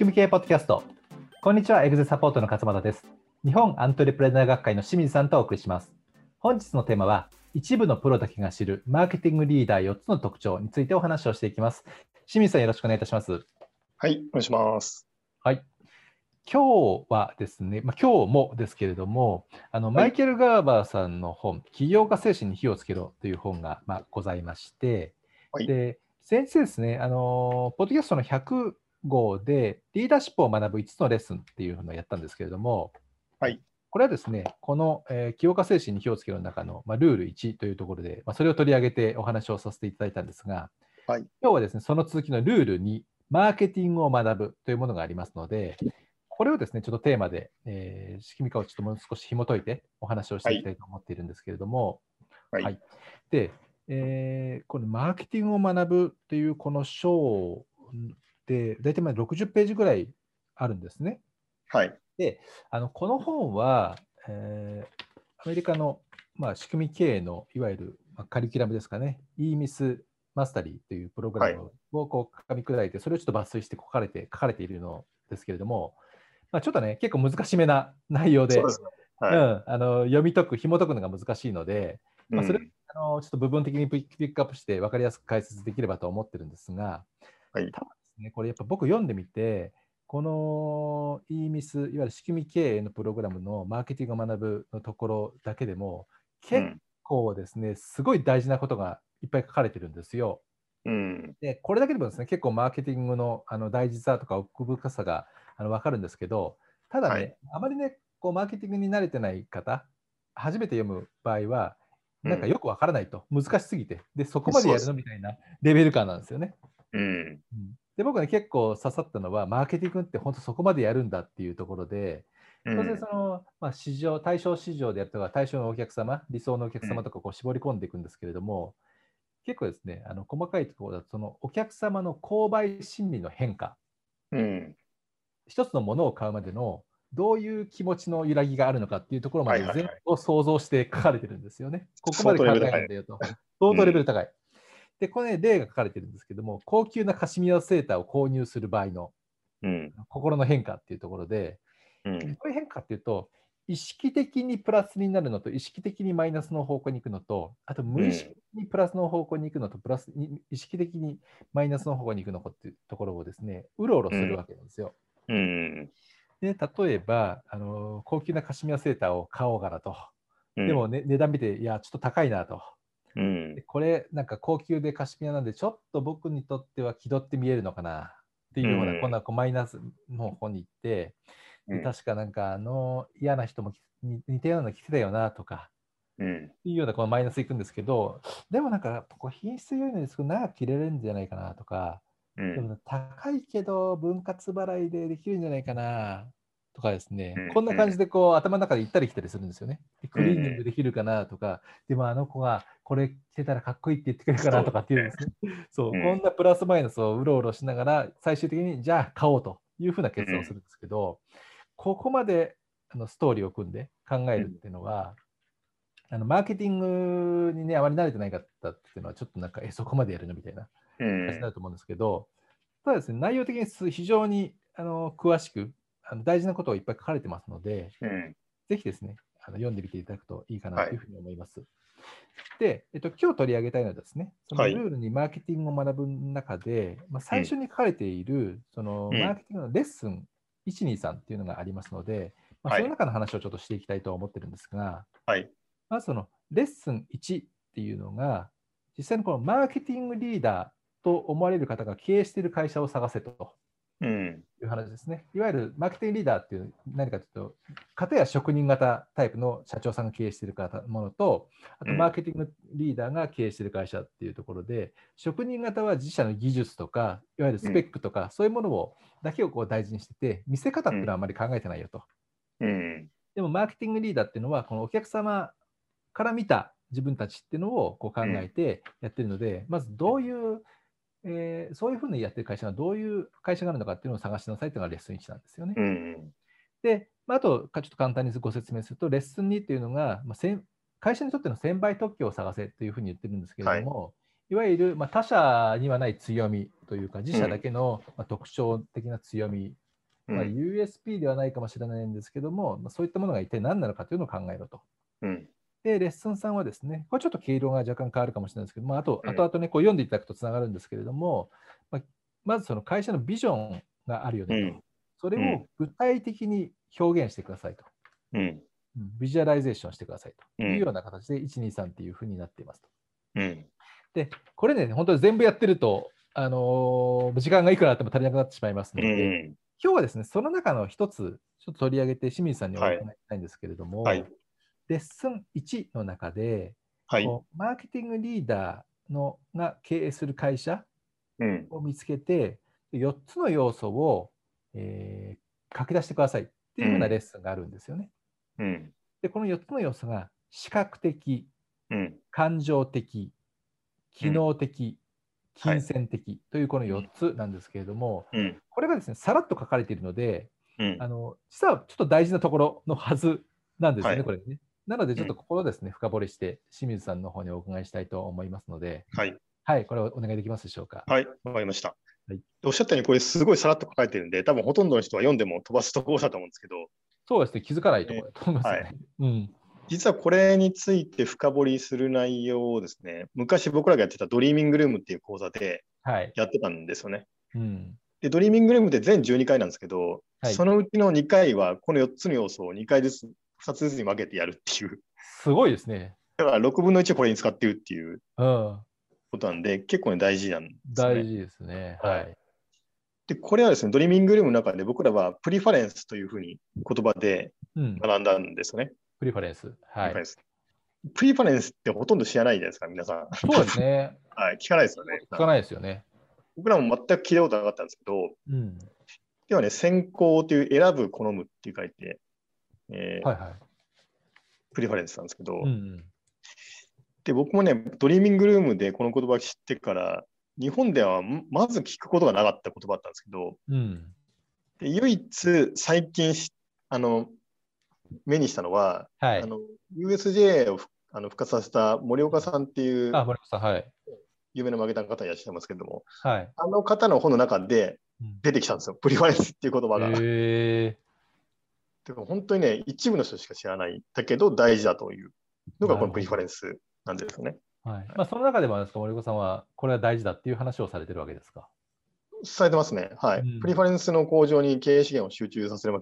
組み系ポッドキャスト。こんにちは、エグゼサポートの勝又です。日本アントレプレナー学会の清水さんとお送りします。本日のテーマは、一部のプロだけが知るマーケティングリーダー4つの特徴についてお話をしていきます。清水さん、よろしくお願いいたします。はい、お願いします。はい。今日はですね、まあ、今日もですけれども、あのはいマイケル・ガーバーさんの本、起業家精神に火をつけろという本が、まあ、ございまして、はいで先生ですね、あの、ポッドキャストの100号で、リーダーシップを学ぶ5つのレッスンっていうのをやったんですけれども、はい。これはですね、この、えー起業家精神に火をつけろの中の、まあ、ルール1というところで、まあ、それを取り上げてお話をさせていただいたんですが、はい。今日はですね、その続きのルール2、マーケティングを学ぶというものがありますので、これをですね、ちょっとテーマで、えー仕組み化をちょっともう少し紐解いてお話をしていきたいと思っているんですけれども、はい。はい。で、えーこのマーケティングを学ぶというこの章で、大体まあ60ページぐらいあるんですね。はい。あのこの本は、えーアメリカの、まあ、仕組み経営のいわゆる、まあ、カリキュラムですかね、E-MIS マスタリーというプログラムをこう噛み砕いて、それをちょっと抜粋して書かれて書かれているのですけれども、まあ、ちょっとね、結構難しめな内容で、そうですね。はい。うん、あの読み解く、紐解くのが難しいので、まあそれうんあのちょっと部分的にピックアップして分かりやすく解説できればと思ってるんですが、はいね、これやっぱ僕読んでみて、この E-MIS、いわゆる仕組み経営のプログラムのマーケティングを学ぶのところだけでも、結構ですね、すごい大事なことがいっぱい書かれてるんですよ。うん。で、これだけでもですね、結構マーケティングのあの大事さとか奥深さがあの分かるんですけど、ただね、はいあまりね、こうマーケティングに慣れてない方、初めて読む場合は、なんかよく分からないと、難しすぎて、で、そこまでやるのみたいなレベル感なんですよね。うん。うんで、僕ね、結構刺さったのは、マーケティングって本当そこまでやるんだっていうところで、うん当然その、まあ、市場、対象市場であるとか、対象のお客様、理想のお客様とかこう絞り込んでいくんですけれども、結構ですね、あの細かいところだと、そのお客様の購買心理の変化、うん。一つのものを買うまでのどういう気持ちの揺らぎがあるのかっていうところまではいはいはい全部を想像して書かれてるんですよね。ここまで考えるんだよと。相当レベル高い。で、これ、ね、例が書かれてるんですけども、高級なカシミヤセーターを購入する場合のうん。心の変化っていうところで、うん。どういう変化っていうと、意識的にプラスになるのと、意識的にマイナスの方向に行くのと、あと無意識にプラスの方向に行くのと、プラスに意識的にマイナスの方向に行くのかっていうところをですね、うろうろするわけなんですよ。うん。で例えばあの、高級なカシミヤセーターを買おうかなと。うんでも、、ね、値段見て、いや、ちょっと高いなと。うんで。これ、なんか高級でカシミヤなんで、ちょっと僕にとっては気取って見えるのかな？っていうような、うんこんなこうマイナスの方に行って、でうん確かなんかあの嫌な人も似たようなの着てたよなとか、うん。っていうようなこのマイナスいくんですけど、でもなんかこう品質良いのですけど、長く着れるんじゃないかなとか、うん。でも高いけど分割払いでできるんじゃないかなとかですね、うんこんな感じでこう頭の中で行ったり来たりするんですよね。でクリーニンうんグできるかなとか、でもあの子がこれ着てたらかっこいいって言ってくれるかなとかっていうんですね。そう、うんこんなプラスマイナスをうろうろしながら、最終的にじゃあ買おうというふうな決断をするんですけど、ここまであのストーリーを組んで考えるっていうのは、あのマーケティングにね、あまり慣れてない方っていうのは、ちょっとなんか、え、そこまでやるのみたいなう感じにんなると思うんですけど、ただですね、内容的にす非常にあの詳しくあの大事なことをいっぱい書かれてますので、うん。ぜひですね、あの読んでみていただくといいかなはいというふうに思います。で、えっと、今日取り上げたいのはですね、そのはいルールにマーケティングを学ぶ中で、まあ、最初に書かれている、そのうんマーケティングのレッスン1、2、3っていうのがありますので、まあ、はいその中の話をちょっとしていきたいと思ってるんですが、はい。まずそのレッスン1っていうのが、実際にこのマーケティングリーダーと思われる方が経営している会社を探せとうん。話ですね。いわゆるマーケティングリーダーっていう何かというと、方や職人型タイプの社長さんが経営している方ものと、あとうんマーケティングリーダーが経営している会社っていうところで、職人型は自社の技術とか、いわゆるスペックとか、そういうものをだけをこう大事にしてて、見せ方っていうのはあまり考えてないよと。うん。でも、マーケティングリーダーっていうのは、このお客様から見た自分たちっていうのをこう考えてやってるので、まずどういう、えーそういうふうにやってる会社がどういう会社があるのかっていうのを探しなさいっていうのがレッスン1なんですよね。うん。で、まあ、あと、かちょっと簡単にご説明すると、レッスン2っていうのが、まあ、会社にとっての専売特許を探せというふうに言ってるんですけれども、い、わゆる、まあ、他社にはない強みというか、自社だけの、まあ、特徴的な強みまあ、うん USP ではないかもしれないんですけども、まあ、そういったものが一体何なのかというのを考えろと。うん。で、レッスン3はですね、これちょっと毛色が若干変わるかもしれないですけど、まあ、あと、うん後々ね、こう読んでいただくとつながるんですけれども、まあ、まずその会社のビジョンがあるよねと。うんそれを具体的に表現してくださいと。うん。うんビジュアライゼーションしてくださいとうんいうような形で1、2、3っていうふうになっていますと。うん。で、これね、本当に全部やってると、あのー時間がいくらあっても足りなくなってしまいますのうで、ん。今日はですね、その中の一つ、ちょっと取り上げて清水さんにおはい伺いしたいんですけれども、はい。レッスン1の中で、はい。マーケティングリーダーのが経営する会社うん。を見つけて、4つの要素を、えー書き出してくださいっていうようなレッスンがあるんですよね。うん。で、この4つの要素が視覚的、うん。感情的、機能的、はい金銭的というこの4つなんですけれども、うん。これがですね、さらっと書かれているので、うんあ。の実はちょっと大事なところのはずなんですよね、はいこれね。なので、ちょっとここをですね、深掘りして、清水さんの方にお伺いしたいと思いますので、はい。はい、これをお願いできますでしょうか？はい。わかりました。はいおっしゃったように、これすごいさらっと書かれてるんで、多分ほとんどの人は読んでも飛ばすところだと思うんですけど、そうですね、気づかないところだと思いますね。うん。実はこれについて深掘りする内容をですね、昔僕らがやってたドリーミングルームっていう講座ではい。やってたんですよね。うん。で、ドリーミングルームって全12回なんですけど、はいそのうちの2回はこの4つの要素を2回ずつ、2つずつに分けてやるっていう。すごいですね。だから6分の1をこれに使ってるっていううん。ことなんで、結構ね大事なんですよね。大事ですね。はいはい。で、これはですね、ドリーミングルームの中で僕らは preference というふうに言葉でうん。学んだんですよね。 preference。はい preference。ってほとんど知らないじゃないですか、皆さん。そうですね。はい、聞かないですよね。聞かないですよね。僕らも全く聞いたことなかったんですけど、うん。ではね、選好という選ぶ、好むっていう書いて、えーはいはい。 preference なんですけど、うんうん。で、僕もね、ドリーミングルームでこの言葉を知ってから、日本ではんまず聞くことがなかった言葉だったんですけど、うん。で唯一最近しあの目にしたのは、はいあ。の USJ をふあの復活させた森岡さんっていうあ、森本さん、はい。有名なマーケターの方いらっしゃいますけども、はい。あの方の本の中でうん出てきたんですよ、プリファレンスっていう言葉が。へえでも本当にね、一部の人しか知らない、だけど大事だというのがこのプリファレンスなんですよね。はい。まあ、その中でもですか、森子さんは、これは大事だっていう話をされてるわけですか？伝えてますね。はい。うんプリファレンスの向上に経営資源を集中させな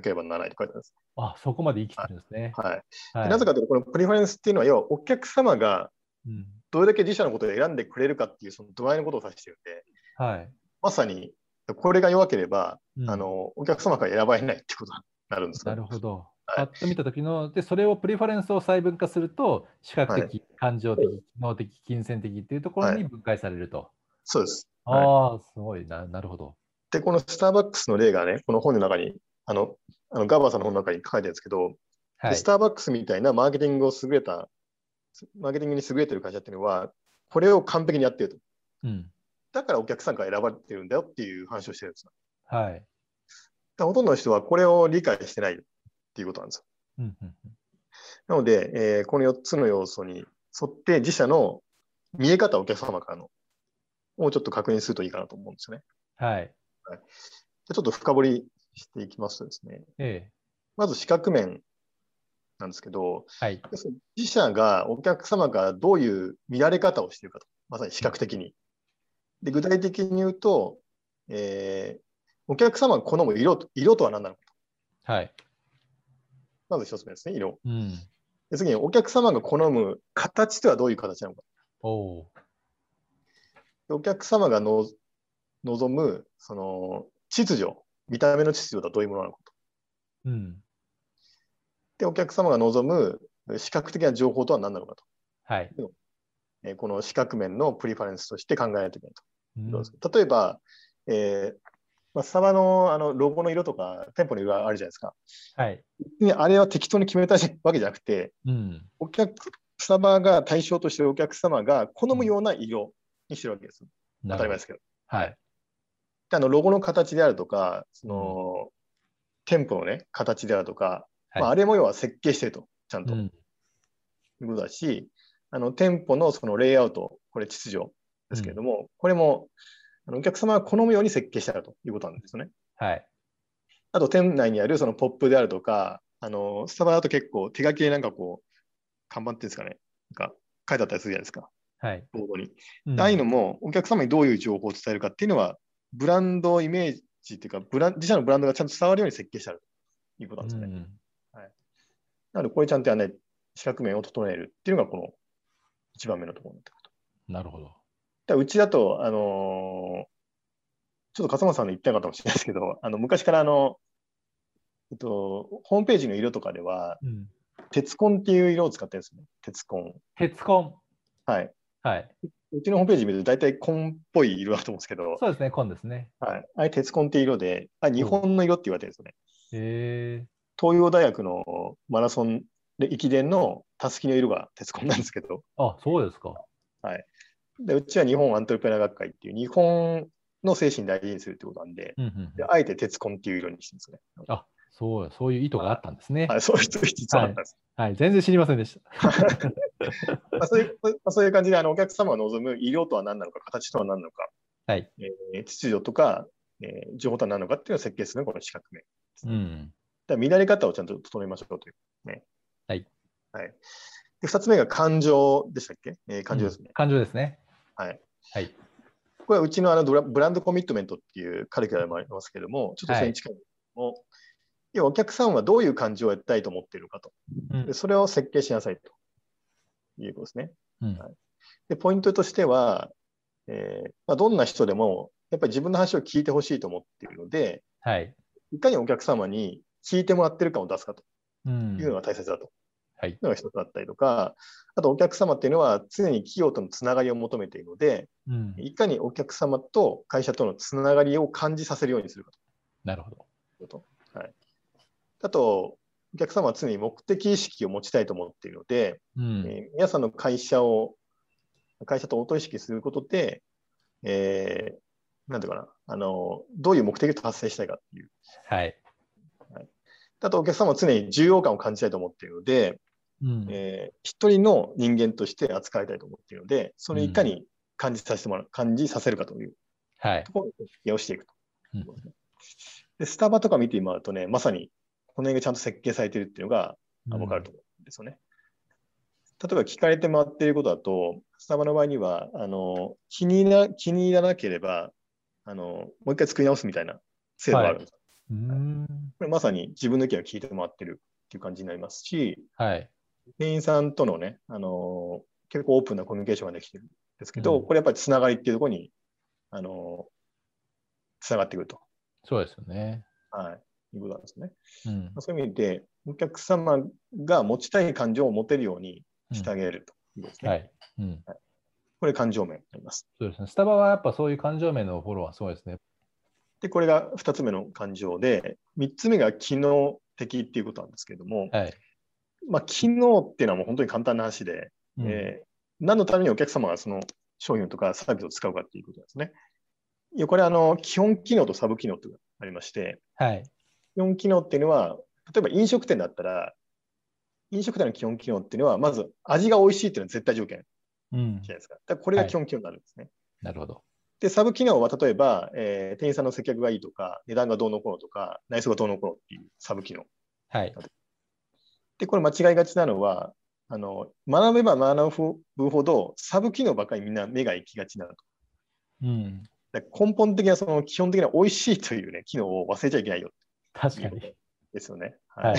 ければならないと書いてあります。あ、そこまで生きてるんですね。はい。はい。でなぜかというと、このプリファレンスっていうのは、要はお客様がうん。どれだけ自社のことを選んでくれるかっていう、その度合いのことを指しているんで、はい。まさにこれが弱ければ、うんあのお客様から選ばれないってことになるんですよなるほど。はいパッと見たときの、で、それをプリファレンスを細分化すると、視覚的、感情的、機能的、金銭的っていうところに分解されると。そうです。はいああ、すごいな。なるほど。で、このスターバックスの例がね、この本の中に、あの、あのガバーさんの本の中に書いてあるんですけど、はいでス。ターバックスみたいなマーケティングを優れた、マーケティングに優れてる会社っていうのは、これを完璧にやってると。うん。だからお客さんから選ばれてるんだよっていう話をしてるんですよ。はい。ほとんどの人はこれを理解してないっていうことなんですよ。うんうんうんなので、えーこの4つの要素に沿って自社の見え方をお客様からのをちょっと確認するといいかなと思うんですよね。はい。じゃあちょっと深掘りしていきますとですね、ええ。まず視覚面なんですけど、はい。自社がお客様がどういう見られ方をしているかと、まさに視覚的に。で具体的に言うと、えーお客様が好む色と色とは何なのか。はい。まず一つ目ですね、色。うん。で次にお客様が好む形とはどういう形なのか。おお客様がの望むその秩序、見た目の秩序とはどういうものなのかと。ー。うん。で、お客様が望む視覚的な情報とは何なのかと。はい。えーこの視覚面のプリファレンスとして考えないといけないうんと。例えば、えーまあ、スタバのあのロゴの色とか店舗の色があるじゃないですか。はい。であれは適当に決めたわけじゃなくて、うん。お客スタバが対象としてるお客様が好むような色にしてるわけです。当たり前ですけど。はい。であのロゴの形であるとか、その、店舗のね、形であるとか、はいまあ、あれも要は設計してると、ちゃんと。うん。いうことだし、あの店舗のそのレイアウト、これ秩序ですけれども、これもあのお客様が好むように設計してあるということなんですよね。はい。あと店内にあるそのポップであるとか、あの、スタバだと結構手書きでなんかこう、看板っていうんですかね、なんか書いてあったりするじゃないですか、はい。ボードに。うんああいうのもお客様にどういう情報を伝えるかっていうのは、ブランドイメージっていうか、ブラン自社のブランドがちゃんと伝わるように設計してあるということなんですね。うんなので、これちゃんとやらない、四角面を整えるっていうのがこの一番目のところになってくると。なるほど。だうちだと、あのーちょっと勝間さんの言ったのかもしれないですけど、あの昔からあの、えっと、ホームページの色とかでは、うん鉄紺っていう色を使ってるんですね。鉄紺。鉄紺。はい。はい。うちのホームページ見ると大体紺っぽい色だと思うんですけど、そうですね、紺ですね。はい。あれ鉄紺っていう色で、あれ日本の色って言われてるんですよね。へえ。東洋大学のマラソンで駅伝のたすきの色が鉄紺なんですけど、あ、そうですか。でうちは日本アントレプレナー学会っていう日本の精神大事にするってことなんで、うんうんうんであえて鉄紺っていう色にしてるんですね。あ、そう、そういう意図があったんですね。はい、そういう人実はあったんです。はい、全然知りませんでした。まあ、そういうまあそういう感じであのお客様が望む色とは何なのか、形とは何なのか、はい。えー秩序とか、えー情報とは何なのかっていうのを設計するのがこの四角面。うん。だ乱れ方をちゃんと整えましょうというね。はい。はい。で、二つ目が感情でしたっけ、えー感情ですね。感情ですね。はい。はい。これはうちのあのブランドコミットメントっていうカリキュラムもありますけども、ちょっとそれに近いんですけども、要はお客さんはどういう感情をやりたいと思っているかと。うんでそれを設計しなさいということですね。うんはいで、ポイントとしては、えーまあ、どんな人でも、やっぱり自分の話を聞いてほしいと思っているので、はい。いかにお客様に聞いてもらってる感を出すかとうんいうのが大切だと。のが一つだったりとか、あとお客様っていうのは常に企業とのつながりを求めているので、うん。いかにお客様と会社とのつながりを感じさせるようにするかなるほど。はい、あと、お客様は常に目的意識を持ちたいと思っているので、うん。えー皆さんの会社を、会社と応答意識することで、えーなんていうかな、あの、どういう目的を達成したいかっていう。はい。あと、お客様は常に重要感を感じたいと思っているので、うん。えー一人の人間として扱いたいと思っているので、それをいかに感じさせてもらう、感じさせるかというはいと。ころををしていくと。うんで、スタバとか見てもらうとね、まさにこの辺がちゃんと設計されているっていうのがうん分かると思うんですよね。例えば聞かれて回っていることだと、スタバの場合には、あの気にな気に入らなければあの、もう一回作り直すみたいな制度があるんです。うん。これまさに自分の意見を聞いてもらってるっていう感じになりますし、はい。店員さんとのね、あの結構オープンなコミュニケーションができてるんですけど、うんこれやっぱりつながりっていうところに、あのつながってくると、そうですよね。はい、いうことなんですね。うんまあ。そういう意味で、お客様が持ちたい感情を持てるようにしてあげるといですね。はい。うん。これ感情面になります。そうですね。スタバはやっぱそういう感情面のフォローはすごいですね。で、これが2つ目の感情で、3つ目が機能的っていうことなんですけれども、はい。まあ、機能っていうのはもう本当に簡単な話で、うんえー何のためにお客様がその商品とかサービスを使うかっていうことですね。いやこれあの、基本機能とサブ機能というのがありまして、はい。基本機能っていうのは、例えば飲食店だったら、飲食店の基本機能っていうのは、まず味が美味しいっていうのは絶対条件うんじゃ。ないですか。だからこれが基本機能になるんですね。なるほど。で、サブ機能は例えば、えー店員さんの接客がいいとか、値段がどうのこうのとか、内装がどうのこうのっていうサブ機能。はい。で、これ間違いがちなのは、あの学べば学ぶほど、サブ機能ばっかりみんな目が行きがちになると。うん。だ根本的な、その基本的な美味しいというね、機能を忘れちゃいけないよ確かに。ですよね。はい。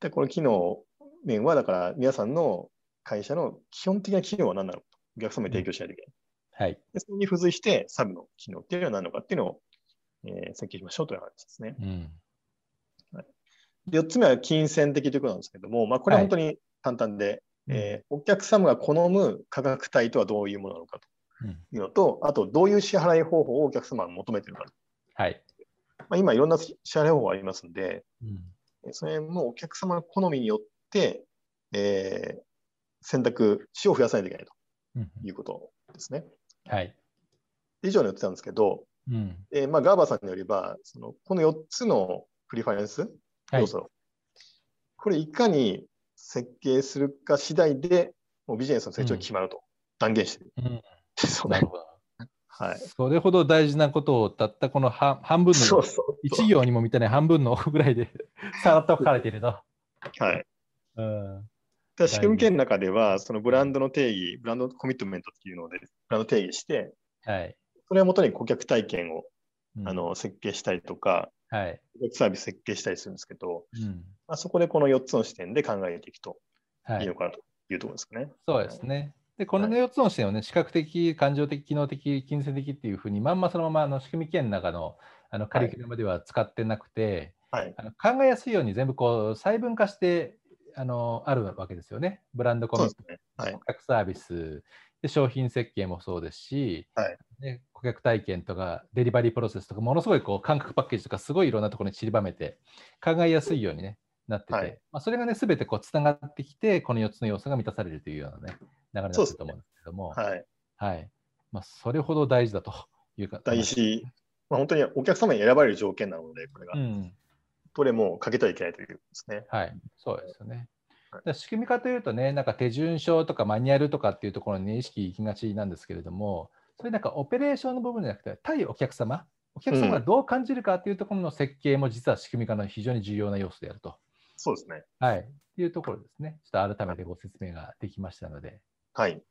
で、この機能面は、だから皆さんの会社の基本的な機能は何なのお客様に提供しないといけない。はい。でそれに付随して、サブの機能っていうのは何なのかっていうのを、えー設計しましょうという話ですね。うん。で4つ目は金銭的ということなんですけども、まあ、これは本当に簡単で、えーお客様が好む価格帯とはどういうものなのかうんというのと、あと、どういう支払い方法をお客様が求めているのか。はい。まあ、今、いろんな支払い方法がありますので、うん。えそれもお客様の好みによって、えー選択肢を増やさないといけないうんということですね。はい。以上に言ってたんですけど、うん。えーまあ、ガーバーさんによれば、そのこの4つのプリファレンスはい要素、これいかに設計するか次第で、もうビジネスの成長が決まると断言してる。うん。ですよねなるほど。はい。それほど大事なことをたったこの半半分のそうそう一行にも満たない半分のぐらいで さらっと書かれていると。はい。うんで仕組み系の中では、そのブランドの定義、ブランドコミットメントっていうので、ブランド定義して、はいそれをもとに顧客体験をうんあの設計したりとか、はいサービス設計したりするんですけど、うんまあ、そこでこの4つの視点で考えていくとはいいいのかなというところですかね。そうですね。で、このはい4つの視点をね、視覚的、感情的、機能的、金銭的っていうふうに、まんまそのままあの仕組み系の中のあのカリキュラムでは使ってなくて、はい。あの考えやすいように全部こう細分化してあのあるわけですよね。ブランドコミットね。はい。顧客サービスで、商品設計もそうですし、はいね、顧客体験とかデリバリープロセスとか、ものすごいこう感覚パッケージとか、すごいいろんなところに散りばめて、考えやすいように、ね、なってて、はいまあ、それがね、すべてこうつながってきて、この4つの要素が満たされるというような、ね、流れになってると思うんですけども、はい。はいまあ、それほど大事だというか。大事。まあ、本当にお客様に選ばれる条件なので、これが。うんどれもかけてはいけないということですね。はい、そうですよね。仕組み化というとね、なんか手順書とかマニュアルとかっていうところに、ね、意識いきがちなんですけれども、それなんかオペレーションの部分じゃなくて、対お客様、お客様がどう感じるかっていうところの設計も実は仕組み化の非常に重要な要素であると。そうですね。はい。っていうところですね。ちょっと改めてご説明ができましたので、はい。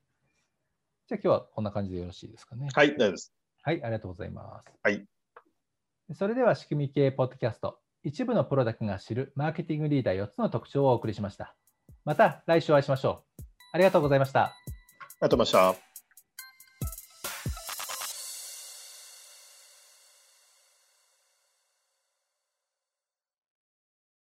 じゃあ今日はこんな感じでよろしいですかね。はい、大丈夫です。はい、ありがとうございます。はい。それでは仕組み系ポッドキャスト、一部のプロダクトが知るマーケティングリーダー4つの特徴をお送りしました。また来週お会いしましょう。ありがとうございました。ありがとうございました。